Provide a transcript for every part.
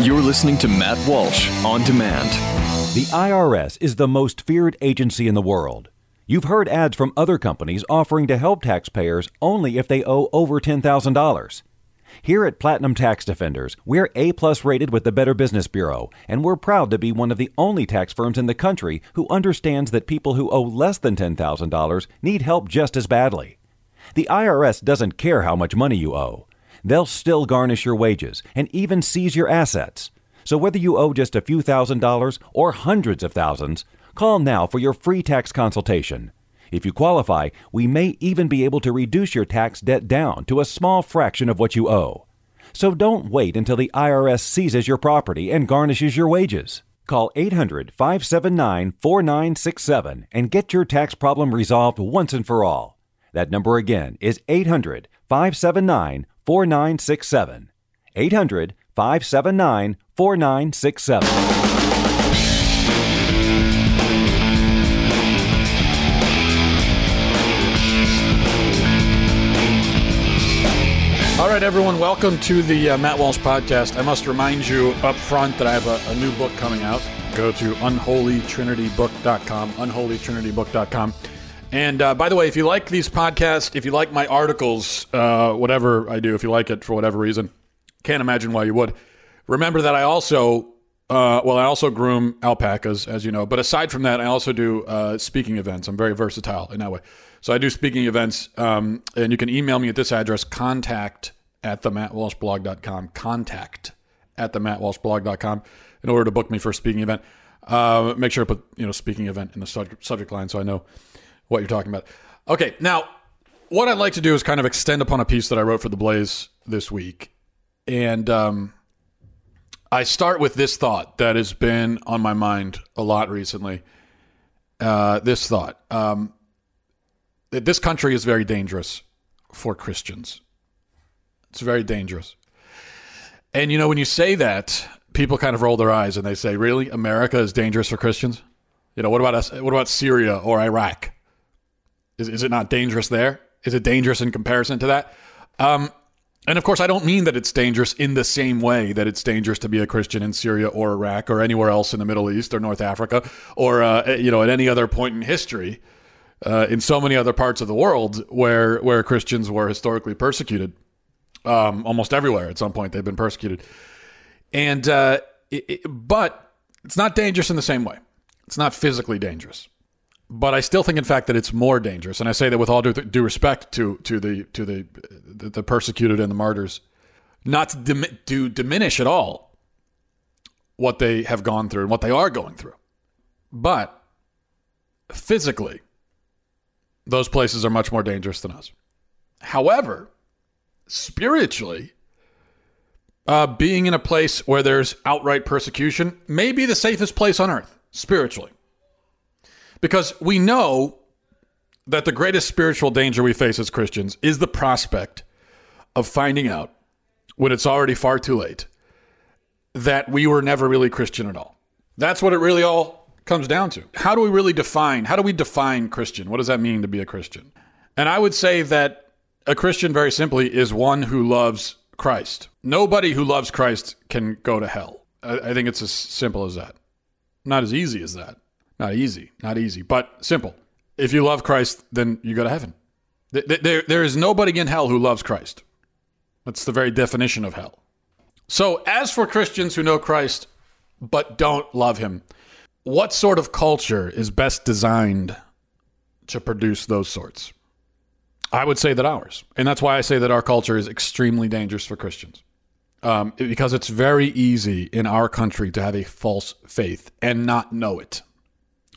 You're listening to Matt Walsh on demand. The IRS is the most feared agency in the world. You've heard ads from other companies offering to help taxpayers only if they owe over $10,000. Here at Platinum Tax Defenders, we're A plus rated with the Better Business Bureau, and we're proud to be one of the only tax firms in the country who understands that people who owe less than $10,000 need help just as badly. The IRS doesn't care how much money you owe. They'll still garnish your wages and even seize your assets. So whether you owe just a few thousand dollars or hundreds of thousands, call now for your free tax consultation. If you qualify, we may even be able to reduce your tax debt down to a small fraction of what you owe. So don't wait until the IRS seizes your property and garnishes your wages. Call 800 579 4967 and get your tax problem resolved once and for all. That number again is 800 579 4967. 800 579 4967. All right, everyone, welcome to the uh, Matt Walsh podcast. I must remind you up front that I have a, a new book coming out. Go to unholytrinitybook.com, unholytrinitybook.com. And uh, by the way, if you like these podcasts, if you like my articles, uh, whatever I do, if you like it for whatever reason, can't imagine why you would. Remember that I also, uh, well, I also groom alpacas, as you know. But aside from that, I also do uh, speaking events. I'm very versatile in that way. So I do speaking events, um, and you can email me at this address, contact at the mattwalshblog.com, contact at the mattwalshblog.com in order to book me for a speaking event. Uh, make sure to put, you know, speaking event in the subject, subject line so I know what you're talking about. Okay, now, what I'd like to do is kind of extend upon a piece that I wrote for The Blaze this week. And um, I start with this thought that has been on my mind a lot recently. Uh, this thought. Um, that this country is very dangerous for Christians. It's very dangerous. And you know, when you say that, people kind of roll their eyes and they say, "Really, America is dangerous for Christians?" You know, what about us? What about Syria or Iraq? Is is it not dangerous there? Is it dangerous in comparison to that? Um, and of course, I don't mean that it's dangerous in the same way that it's dangerous to be a Christian in Syria or Iraq or anywhere else in the Middle East or North Africa or uh, you know at any other point in history uh, in so many other parts of the world where where Christians were historically persecuted. Um, almost everywhere at some point they've been persecuted, and uh, it, it, but it's not dangerous in the same way. It's not physically dangerous, but I still think, in fact, that it's more dangerous. And I say that with all due, due respect to to the to the the, persecuted and the martyrs, not to, dim- to diminish at all what they have gone through and what they are going through, but physically those places are much more dangerous than us. However, spiritually, uh, being in a place where there's outright persecution may be the safest place on earth, spiritually. Because we know that the greatest spiritual danger we face as Christians is the prospect of finding out when it's already far too late that we were never really Christian at all. That's what it really all comes down to. How do we really define? How do we define Christian? What does that mean to be a Christian? And I would say that a Christian, very simply, is one who loves Christ. Nobody who loves Christ can go to hell. I, think it's as simple as that. Not as easy as that. Not easy. Not easy, but simple. If you love Christ, then you go to heaven. There, there is nobody in hell who loves Christ. That's the very definition of hell. So, as for Christians who know Christ but don't love him, what sort of culture is best designed to produce those sorts? I would say that ours. And that's why I say that our culture is extremely dangerous for Christians. Um, because it's very easy in our country to have a false faith and not know it.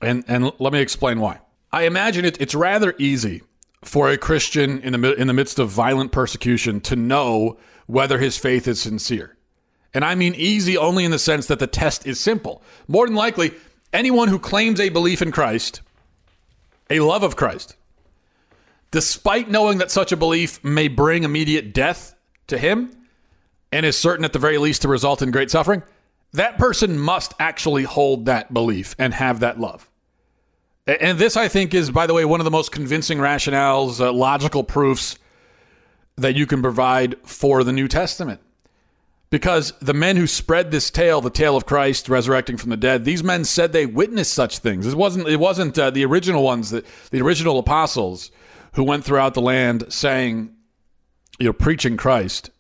And, and let me explain why. I imagine it, it's rather easy for a Christian in the, in the midst of violent persecution to know whether his faith is sincere. And I mean easy only in the sense that the test is simple. More than likely, anyone who claims a belief in Christ, a love of Christ, despite knowing that such a belief may bring immediate death to him and is certain at the very least to result in great suffering, that person must actually hold that belief and have that love. And this, I think, is, by the way, one of the most convincing rationales, uh, logical proofs that you can provide for the New Testament. Because the men who spread this tale, the tale of Christ resurrecting from the dead, these men said they witnessed such things. It wasn't. It wasn't uh, the original ones, that the original apostles who went throughout the land saying, you know, preaching Christ.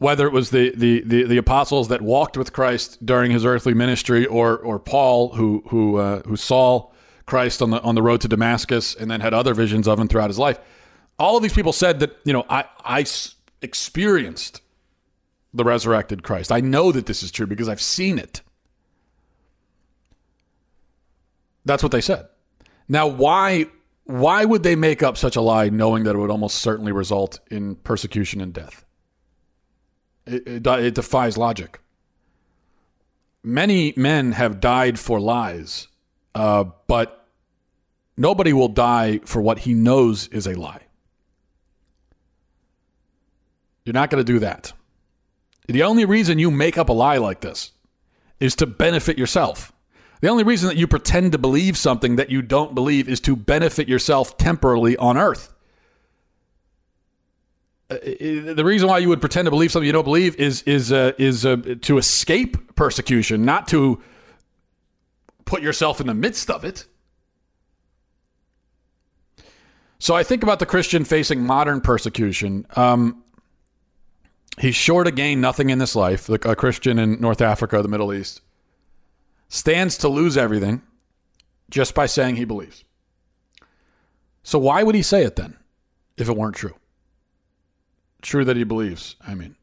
Whether it was the, the, the, the apostles that walked with Christ during his earthly ministry, or or Paul who who uh, who saw Christ on the on the road to Damascus and then had other visions of him throughout his life, all of these people said that you know I I experienced the resurrected Christ. I know that this is true because I've seen it. That's what they said. Now, why why would they make up such a lie knowing that it would almost certainly result in persecution and death? It, it, it defies logic. Many men have died for lies, uh, but nobody will die for what he knows is a lie. You're not going to do that. The only reason you make up a lie like this is to benefit yourself. The only reason that you pretend to believe something that you don't believe is to benefit yourself temporarily on earth. Uh, the reason why you would pretend to believe something you don't believe is is uh, is uh, to escape persecution, not to put yourself in the midst of it. So I think about the Christian facing modern persecution. Um, He's sure to gain nothing in this life, a Christian in North Africa, the Middle East, stands to lose everything just by saying he believes. So why would he say it then if it weren't true? True that he believes, I mean.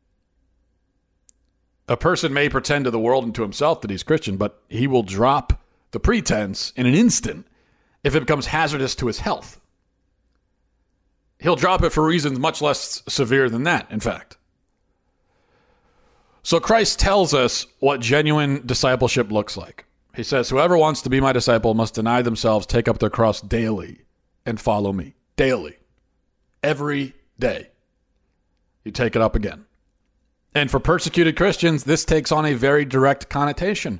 A person may pretend to the world and to himself that he's Christian, but he will drop the pretense in an instant if it becomes hazardous to his health. He'll drop it for reasons much less severe than that, in fact. So Christ tells us what genuine discipleship looks like. He says, Whoever wants to be my disciple must deny themselves, take up their cross daily, and follow me. Daily. Every day. You take it up again. And for persecuted Christians, this takes on a very direct connotation.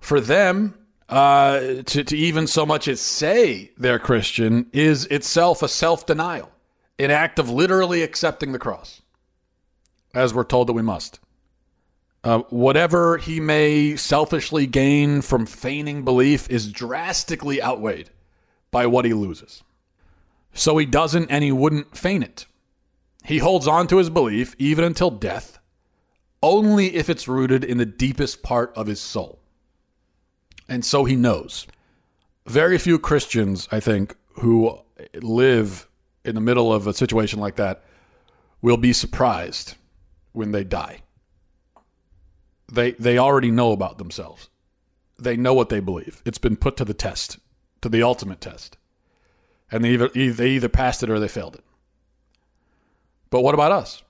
For them, uh, to, to even so much as say they're Christian is itself a self denial, an act of literally accepting the cross, as we're told that we must. Uh, whatever he may selfishly gain from feigning belief is drastically outweighed by what he loses. So he doesn't and he wouldn't feign it. He holds on to his belief even until death, only if it's rooted in the deepest part of his soul. And so he knows. Very few Christians, I think, who live in the middle of a situation like that will be surprised when they die. They they already know about themselves. They know what they believe. It's been put to the test, to the ultimate test, and they either they either passed it or they failed it. But what about us?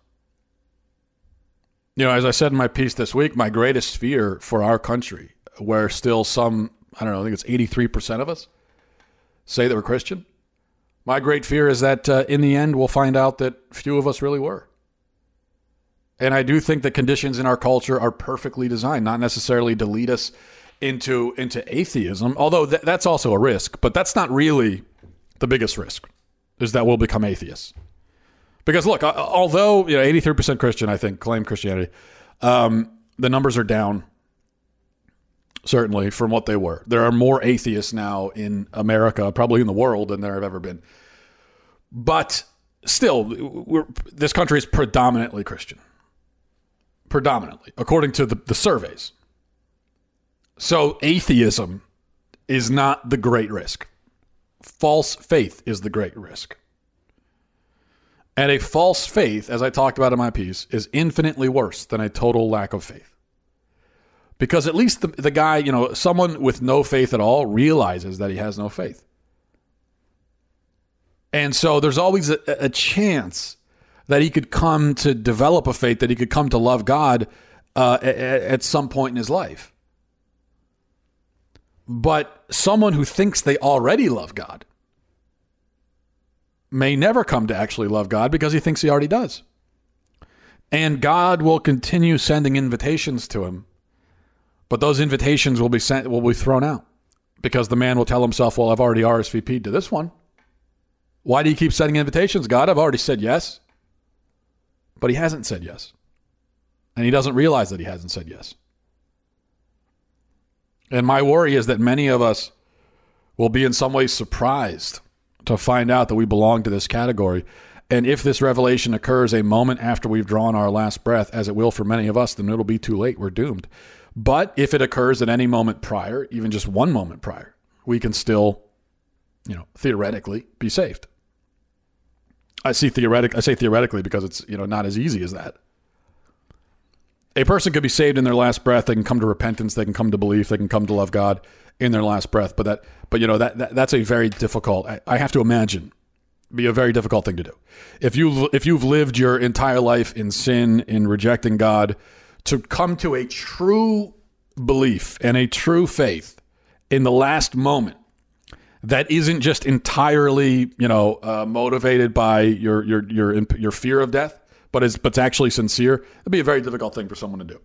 You know, as I said in my piece this week, my greatest fear for our country, where still some I don't know, I think it's eighty three percent of us say that we're Christian. My great fear is that uh, in the end, we'll find out that few of us really were. And I do think the conditions in our culture are perfectly designed, not necessarily to lead us into into atheism, although th- that's also a risk, but that's not really the biggest risk is that we'll become atheists. Because look, although you know 83% Christian, I think claim Christianity, um, the numbers are down certainly from what they were. There are more atheists now in America, probably in the world, than there have ever been. But still, this country is predominantly Christian predominantly, according to the, the surveys. So atheism is not the great risk. False faith is the great risk. And a false faith, as I talked about in my piece, is infinitely worse than a total lack of faith. Because at least the, the guy, you know, someone with no faith at all realizes that he has no faith. And so there's always a, a chance that he could come to develop a faith, that he could come to love God uh, at, at some point in his life. But someone who thinks they already love God may never come to actually love God because he thinks he already does. And God will continue sending invitations to him, but those invitations will be sent will be thrown out because the man will tell himself, "Well, I've already RSVP'd to this one. Why do you keep sending invitations, God? I've already said yes." But he hasn't said yes. And he doesn't realize that he hasn't said yes. And my worry is that many of us will be in some ways surprised to find out that we belong to this category. And if this revelation occurs a moment after we've drawn our last breath, as it will for many of us, then it'll be too late. We're doomed. But if it occurs at any moment prior, even just one moment prior, we can still, you know, theoretically be saved. I see theoretic I say theoretically because it's, you know, not as easy as that. A person could be saved in their last breath. They can come to repentance. They can come to belief. They can come to love God in their last breath. But that, but you know, that, that that's a very difficult. I, I have to imagine be a very difficult thing to do. If you if you've lived your entire life in sin, in rejecting God, to come to a true belief and a true faith in the last moment that isn't just entirely, you know, uh, motivated by your your your your fear of death, but is but it's actually sincere, it'd be a very difficult thing for someone to do.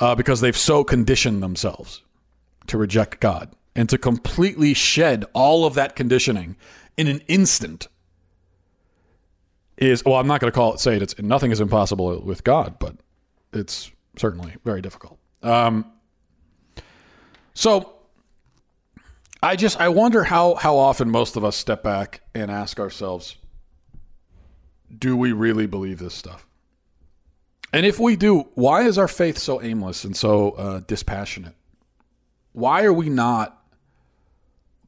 Uh, because they've so conditioned themselves to reject God and to completely shed all of that conditioning in an instant is well, I'm not going to call it say it. It's nothing is impossible with God, but it's certainly very difficult. Um, so I just I wonder how how often most of us step back and ask ourselves, do we really believe this stuff? And if we do, why is our faith so aimless and so uh, dispassionate? Why are we not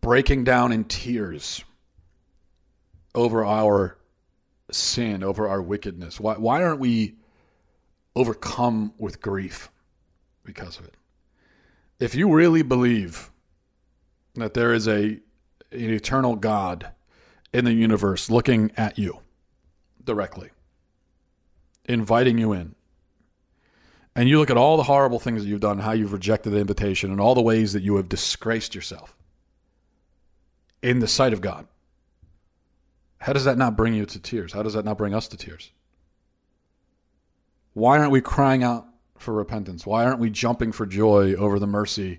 breaking down in tears over our sin, over our wickedness? Why, why aren't we overcome with grief because of it? If you really believe that there is a an eternal God in the universe looking at you, directly, inviting you in. And you look at all the horrible things that you've done, how you've rejected the invitation, and all the ways that you have disgraced yourself in the sight of God. How does that not bring you to tears? How does that not bring us to tears? Why aren't we crying out for repentance? Why aren't we jumping for joy over the mercy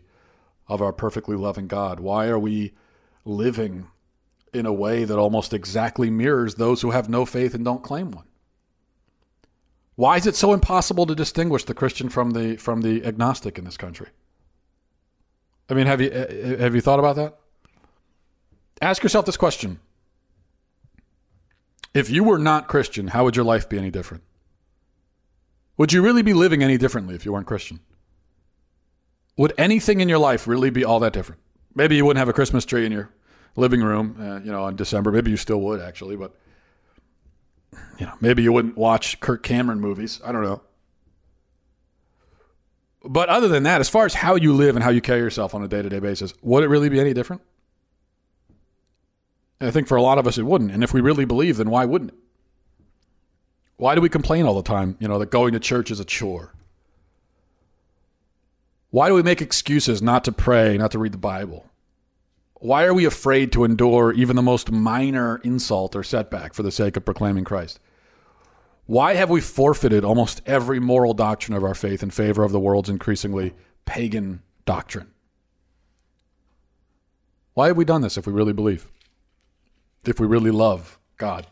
of our perfectly loving God? Why are we living in a way that almost exactly mirrors those who have no faith and don't claim one. Why is it so impossible to distinguish the Christian from the from the agnostic in this country? I mean, have you have you thought about that? Ask yourself this question. If you were not Christian, how would your life be any different? Would you really be living any differently if you weren't Christian? Would anything in your life really be all that different? Maybe you wouldn't have a Christmas tree in your living room, uh, you know, in December. Maybe you still would actually, but you know, maybe you wouldn't watch Kirk Cameron movies. I don't know. But other than that, as far as how you live and how you carry yourself on a day to day basis, would it really be any different? And I think for a lot of us, it wouldn't. And if we really believe, then why wouldn't it? Why do we complain all the time, you know, that going to church is a chore? Why do we make excuses not to pray, not to read the Bible? Why are we afraid to endure even the most minor insult or setback for the sake of proclaiming Christ? Why have we forfeited almost every moral doctrine of our faith in favor of the world's increasingly pagan doctrine? Why have we done this if we really believe? If we really love God?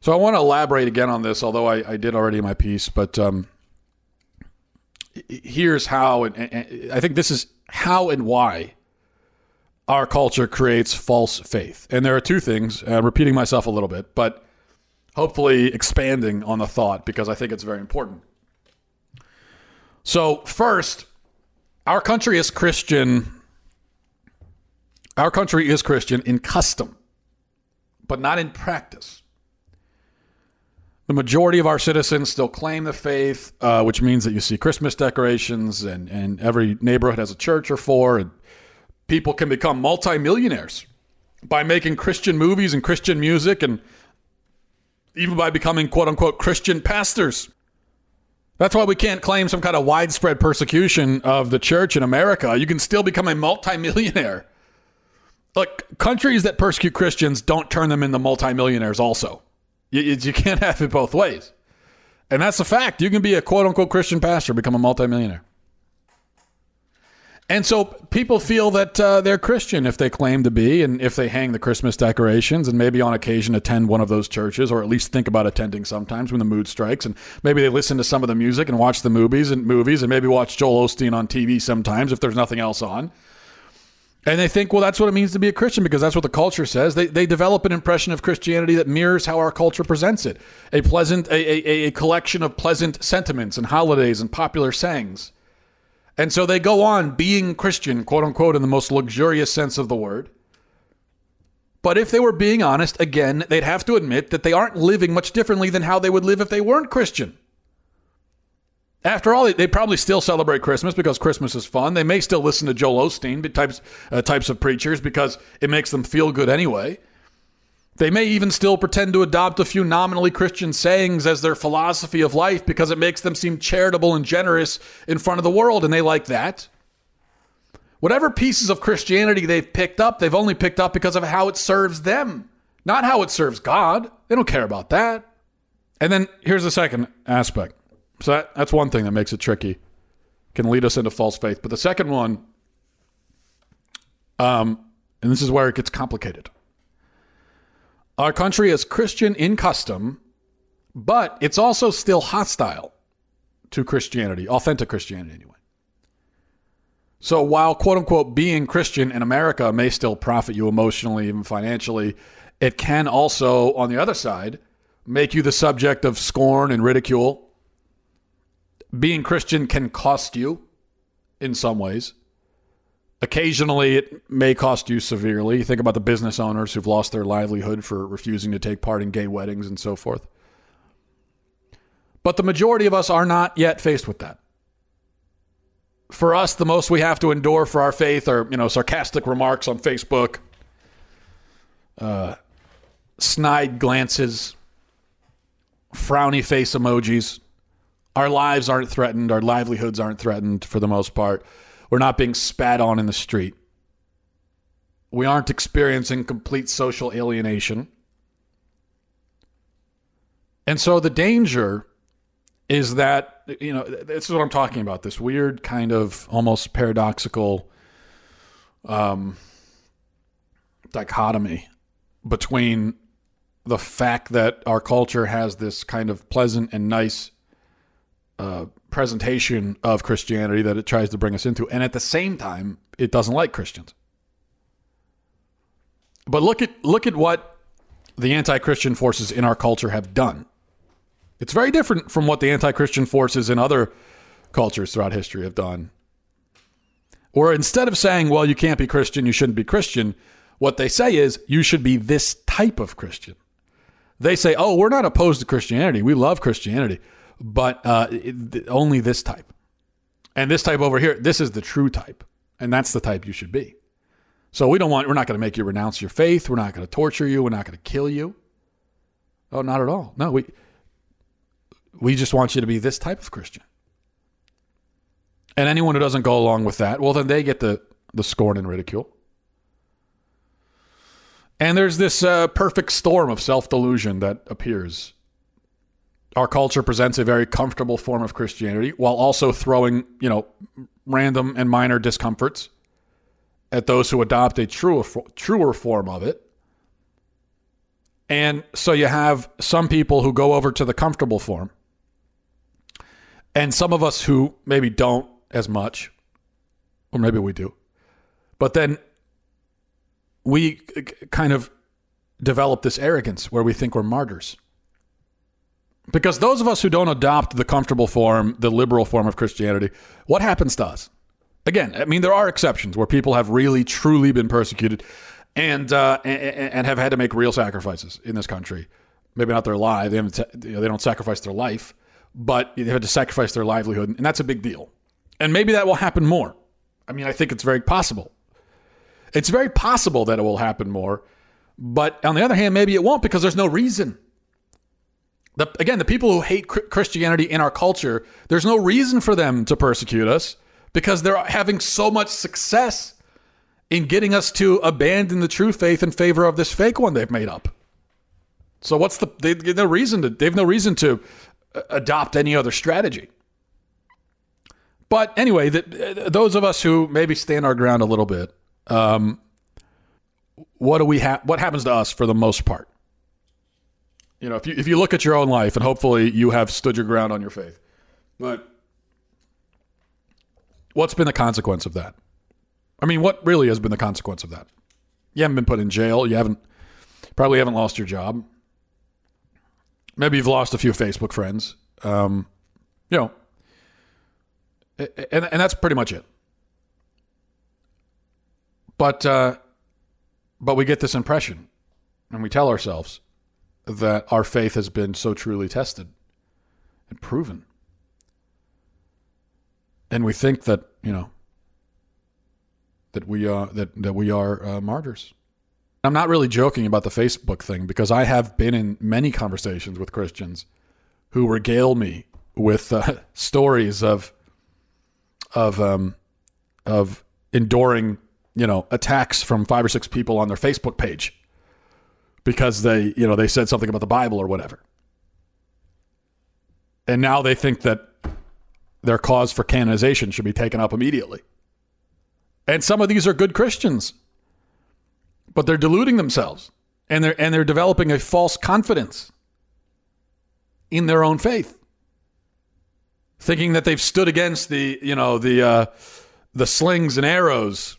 So I want to elaborate again on this, although I, I did already in my piece, but um, here's how, and, and I think this is how and why our culture creates false faith. And there are two things, uh, repeating myself a little bit, but hopefully expanding on the thought because I think it's very important. So, first, our country is Christian. Our country is Christian in custom, but not in practice. The majority of our citizens still claim the faith, uh, which means that you see Christmas decorations and, and every neighborhood has a church or four. And people can become multimillionaires by making Christian movies and Christian music and even by becoming quote unquote Christian pastors. That's why we can't claim some kind of widespread persecution of the church in America. You can still become a multimillionaire. Look, countries that persecute Christians don't turn them into multimillionaires, also. You, you can't have it both ways. And that's a fact. You can be a quote unquote Christian pastor, become a multimillionaire. And so people feel that uh, they're Christian if they claim to be, and if they hang the Christmas decorations, and maybe on occasion attend one of those churches, or at least think about attending sometimes when the mood strikes. And maybe they listen to some of the music and watch the movies and movies, and maybe watch Joel Osteen on TV sometimes if there's nothing else on. And they think, well, that's what it means to be a Christian because that's what the culture says. They, they develop an impression of Christianity that mirrors how our culture presents it a pleasant, a, a, a collection of pleasant sentiments and holidays and popular sayings. And so they go on being Christian, quote unquote, in the most luxurious sense of the word. But if they were being honest, again, they'd have to admit that they aren't living much differently than how they would live if they weren't Christian. After all, they probably still celebrate Christmas because Christmas is fun. They may still listen to Joel Osteen types uh, types of preachers because it makes them feel good anyway. They may even still pretend to adopt a few nominally Christian sayings as their philosophy of life because it makes them seem charitable and generous in front of the world, and they like that. Whatever pieces of Christianity they've picked up, they've only picked up because of how it serves them, not how it serves God. They don't care about that. And then here's the second aspect. So that, that's one thing that makes it tricky, can lead us into false faith. But the second one, um, and this is where it gets complicated. Our country is Christian in custom, but it's also still hostile to Christianity, authentic Christianity anyway. So while quote unquote being Christian in America may still profit you emotionally, even financially, it can also, on the other side, make you the subject of scorn and ridicule. Being Christian can cost you in some ways. Occasionally, it may cost you severely. Think about the business owners who've lost their livelihood for refusing to take part in gay weddings and so forth. But the majority of us are not yet faced with that. For us, the most we have to endure for our faith are, you know, sarcastic remarks on Facebook, uh, snide glances, frowny face emojis. Our lives aren't threatened. Our livelihoods aren't threatened for the most part. We're not being spat on in the street. We aren't experiencing complete social alienation. And so the danger is that, you know, this is what I'm talking about this weird kind of almost paradoxical um, dichotomy between the fact that our culture has this kind of pleasant and nice uh, presentation of Christianity that it tries to bring us into, and at the same time, it doesn't like Christians. But look at look at what the anti-Christian forces in our culture have done. It's very different from what the anti-Christian forces in other cultures throughout history have done. Or instead of saying, "Well, you can't be Christian, you shouldn't be Christian," what they say is, "You should be this type of Christian." They say, "Oh, we're not opposed to Christianity. We love Christianity." But uh, it, only this type. And this type over here, this is the true type, and that's the type you should be. So we don't want. We're not going to make you renounce your faith. We're not going to torture you. We're not going to kill you. Oh, not at all. No, we we just want you to be this type of Christian. And anyone who doesn't go along with that, well, then they get the the scorn and ridicule. And there's this uh, perfect storm of self delusion that appears our culture presents a very comfortable form of Christianity while also throwing, you know, random and minor discomforts at those who adopt a truer, truer form of it. And so you have some people who go over to the comfortable form, and some of us who maybe don't as much, or maybe we do. But then we kind of develop this arrogance where we think we're martyrs. Because those of us who don't adopt the comfortable form, the liberal form of Christianity, what happens to us? Again, I mean, there are exceptions where people have really, truly been persecuted and, uh, and, and have had to make real sacrifices in this country. Maybe not their life; they, you know, they don't sacrifice their life, but they had to sacrifice their livelihood, and that's a big deal. And maybe that will happen more. I mean, I think it's very possible. It's very possible that it will happen more, but on the other hand, maybe it won't because there's no reason. The, again, the people who hate Christianity in our culture, there's no reason for them to persecute us because they're having so much success in getting us to abandon the true faith in favor of this fake one they've made up. So what's the they, they no reason to they have no reason to uh, adopt any other strategy. But anyway, the, those of us who maybe stand our ground a little bit, um, what do we have? What happens to us for the most part? You know, if you if you look at your own life, and hopefully you have stood your ground on your faith, but what's been the consequence of that? I mean, what really has been the consequence of that? You haven't been put in jail. You haven't probably haven't lost your job. Maybe you've lost a few Facebook friends. Um, you know, and and that's pretty much it. But uh, but we get this impression, and we tell ourselves that our faith has been so truly tested and proven. And we think that, you know, that we are that, that we are uh, martyrs. I'm not really joking about the Facebook thing because I have been in many conversations with Christians who regale me with uh, stories of of um, of enduring, you know, attacks from five or six people on their Facebook page because they, you know, they said something about the Bible or whatever. And now they think that their cause for canonization should be taken up immediately. And some of these are good Christians, but they're deluding themselves and they're and they're developing a false confidence in their own faith, thinking that they've stood against the you know the uh, the slings and arrows.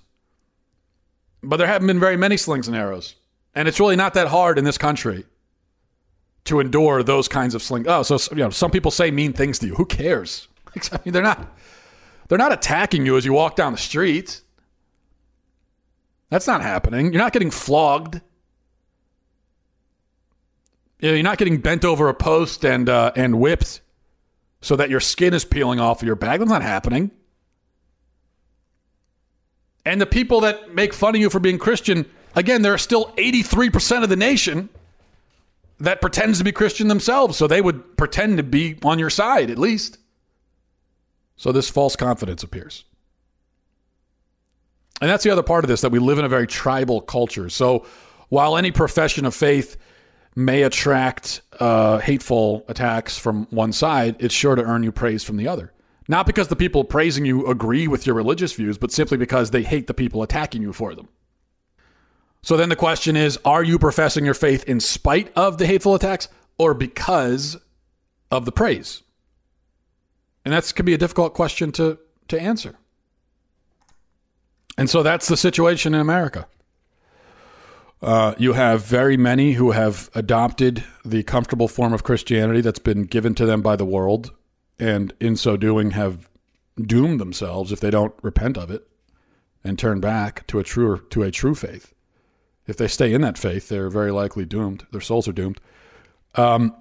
But there haven't been very many slings and arrows. And it's really not that hard in this country to endure those kinds of sling. Oh, so you know, some people say mean things to you. Who cares? I mean, they're not they're not attacking you as you walk down the street. That's not happening. You're not getting flogged. You're not getting bent over a post and uh, and whipped so that your skin is peeling off of your back. That's not happening. And the people that make fun of you for being Christian Again, there are still 83% of the nation that pretends to be Christian themselves, so they would pretend to be on your side at least. So this false confidence appears. And that's the other part of this that we live in a very tribal culture. So while any profession of faith may attract uh, hateful attacks from one side, it's sure to earn you praise from the other. Not because the people praising you agree with your religious views, but simply because they hate the people attacking you for them. So then the question is are you professing your faith in spite of the hateful attacks or because of the praise? And that can be a difficult question to, to answer. And so that's the situation in America. Uh, you have very many who have adopted the comfortable form of Christianity that's been given to them by the world, and in so doing have doomed themselves if they don't repent of it and turn back to a truer to a true faith if they stay in that faith, they're very likely doomed. Their souls are doomed. Um,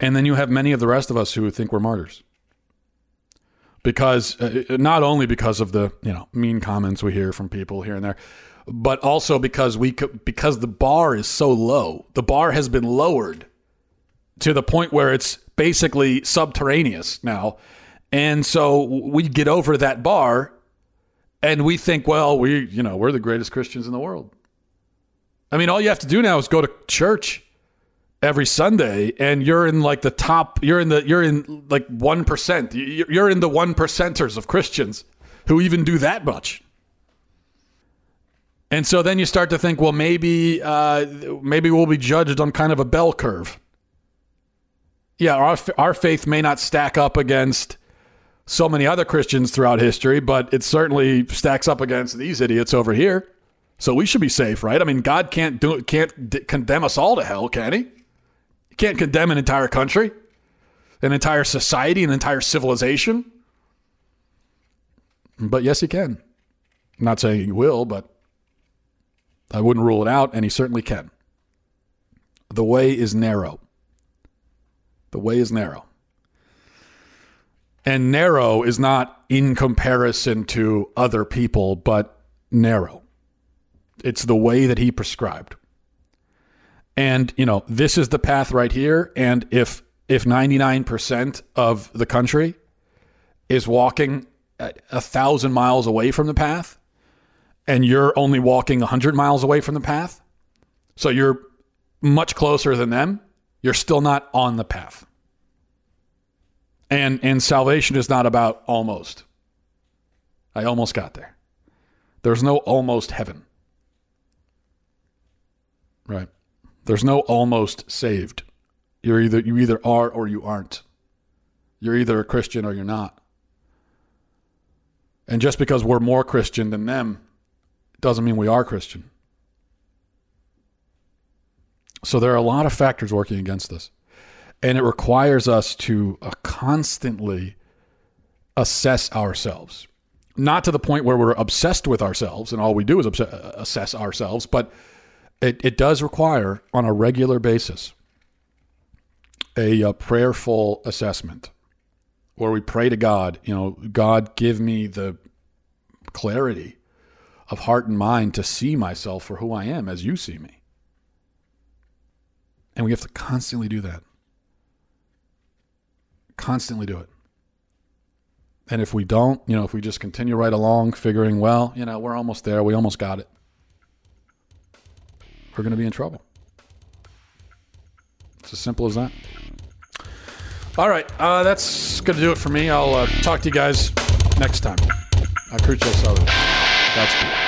and then you have many of the rest of us who think we're martyrs. Because uh, uh, not only because of the you know mean comments we hear from people here and there, but also because we because the bar is so low. The bar has been lowered to the point where it's basically subterraneous now. And so we get over that bar and we think, well, we, you know, we're the greatest Christians in the world. I mean, all you have to do now is go to church every Sunday, and you're in like the top. You're in the. You're in like one percent. You're in the one percenters of Christians who even do that much. And so then you start to think, well, maybe uh, maybe we'll be judged on kind of a bell curve. Yeah, our our faith may not stack up against so many other Christians throughout history, but it certainly stacks up against these idiots over here. So we should be safe, right? I mean, God can't do can't d- condemn us all to hell, can he? He can't condemn an entire country, an entire society, an entire civilization. But yes, he can. I'm not saying he will, but I wouldn't rule it out, and he certainly can. The way is narrow. The way is narrow. And narrow is not in comparison to other people, but narrow. It's the way that he prescribed. And, you know, this is the path right here. And if if 99% of the country is walking a thousand miles away from the path, and you're only walking 100 miles away from the path, so you're much closer than them, you're still not on the path. And and salvation is not about almost. I almost got there. There's no almost heaven. Right. There's no almost saved. You're either you either are or you aren't. You're either a Christian or you're not. And just because we're more Christian than them doesn't mean we are Christian. So there are a lot of factors working against this. And it requires us to uh, constantly assess ourselves. Not to the point where we're obsessed with ourselves and all we do is obs- assess ourselves, but it, it does require on a regular basis a, a prayerful assessment where we pray to God, you know, God, give me the clarity of heart and mind to see myself for who I am as you see me. And we have to constantly do that. Constantly do it. And if we don't, you know, if we just continue right along figuring, well, you know, we're almost there, we almost got it, we're going to be in trouble. It's as simple as that. All right, uh, that's going to do it for me. I'll uh, talk to you guys next time. I appreciate it. Godspeed.